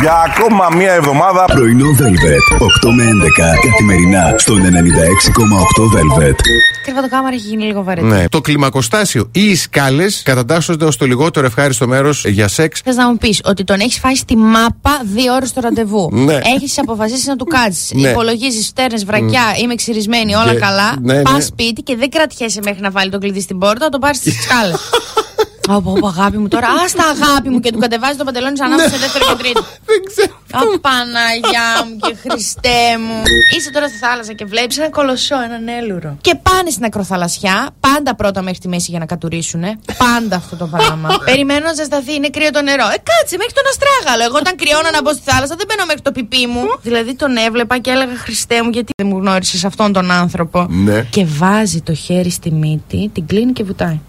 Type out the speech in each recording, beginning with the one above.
Για ακόμα μία εβδομάδα. Πρωινό Velvet. 8 με 11 καθημερινά στον 96,8 Velvet. Κρεβατοκάμαρα έχει γίνει λίγο βαρετή. Ναι. Το κλιμακοστάσιο ή οι σκάλες κατατάσσονται ως το λιγότερο ευχάριστο μέρος για σεξ. Θες να μου πεις ότι τον έχεις φάει στη μάπα δύο ώρες το ραντεβού. Ναι. Έχεις αποφασίσει να του κάτσεις. Ναι. Υπολογίζεις φτέρνε, βρακιά, είμαι ξυρισμένη, όλα Και- καλά. ναι, ναι. Πας σπίτι και δεν κρατιέσαι μέχρι να βάλει το κλειδί στην πόρτα, να το πάρεις στι σκάλε. Ωπω, ωπω, αγάπη μου τώρα, άστα αγάπη μου και του κατεβάζει το παντελόνι σαν να είσαι σε δεύτερο και τρίτο. Δεν ξέρω. Α, Παναγιά μου και Χριστέ μου. Είσαι τώρα στη θάλασσα και βλέπεις ένα κολοσσό, έναν έλουρο. Και πάνε στην ακροθαλασσιά, πάντα πρώτα μέχρι τη μέση για να κατουρίσουν. Πάντα αυτό το πράγμα. Περιμένω να ζεσταθεί, είναι κρύο το νερό. Ε, κάτσε μέχρι τον αστράγαλο. Εγώ όταν κρυώνω να μπω στη θάλασσα δεν μπαίνω μέχρι το πιπί μου. δηλαδή τον έβλεπα και έλεγα Χριστέ μου, γιατί δεν μου γνώρισες αυτόν τον άνθρωπο; Ναι. Και βάζει το χέρι στη μύτη, την κλείνει και βουτάει.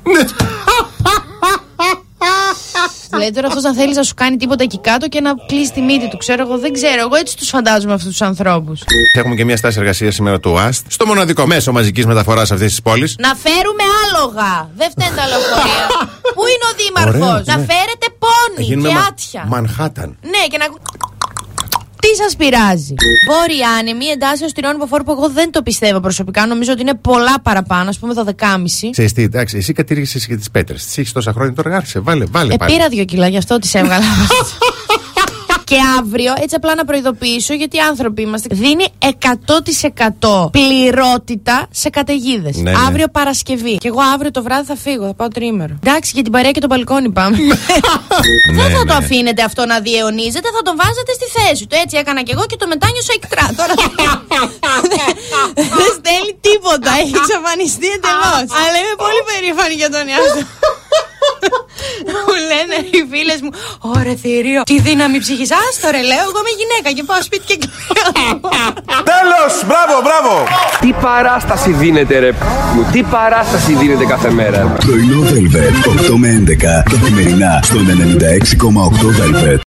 Δηλαδή τώρα αυτός να θέλεις να σου κάνει τίποτα εκεί κάτω και να κλείσει τη μύτη του. Ξέρω εγώ, δεν ξέρω. Εγώ έτσι τους φαντάζομαι αυτούς τους ανθρώπους. Έχουμε και μια στάση εργασίας σήμερα του ΟΑΣΤ στο μοναδικό μέσο μαζικής μεταφοράς αυτής της πόλης. Να φέρουμε άλογα. Δεν φταίνε τα λεωφορεία. Πού είναι ο Δήμαρχος; Ωραίος, Να ναι. φέρετε πόνι και μα- άτια. Μανχάταν. Ναι, και να. Τι σας πειράζει. Βόρεια άνεμη, εντάσσεω στην όνειρο που εγώ δεν το πιστεύω προσωπικά. Νομίζω ότι είναι πολλά παραπάνω, ας πούμε 12,5. Ξέρεις τι, εντάξει, εσύ κατήργησες και τις πέτρες. Τις έχεις τόσα χρόνια, τώρα άρχισε. Βάλε, βάλε. Ε, πάλι. πήρα δύο κιλά, γι' αυτό τις έβγαλα. Και αύριο, έτσι απλά να προειδοποιήσω, γιατί άνθρωποι είμαστε, δίνει 100% πληρότητα σε καταιγίδες. Ναι, ναι. Αύριο Παρασκευή. Και εγώ αύριο το βράδυ θα φύγω, θα πάω τρίμερο. Εντάξει, για την παρέα και το μπαλκόνι πάμε. Δεν θα ναι. το αφήνετε αυτό να διαιωνίζεται, θα τον βάζετε στη θέση του. Έτσι έκανα και εγώ και το μετάνιωσα εκτρά. Τώρα δεν στέλνει τίποτα, έχει εξαφανιστεί εντελώς. Αλλά είμαι πολύ περήφανη για τον εαυτό. Μου λένε οι φίλες μου, Ωρε θηρίο, τι δύναμη ψυχής. Άστο ρε, λέω, εγώ είμαι γυναίκα και πάω σπίτι και κλαίω. Τέλος! Μπράβο, μπράβο! Τι παράσταση δίνεται ρε μου, τι παράσταση δίνεται κάθε μέρα. Πρωινό Velvet. 8 με 11 καθημερινά στον 96,8 Velvet.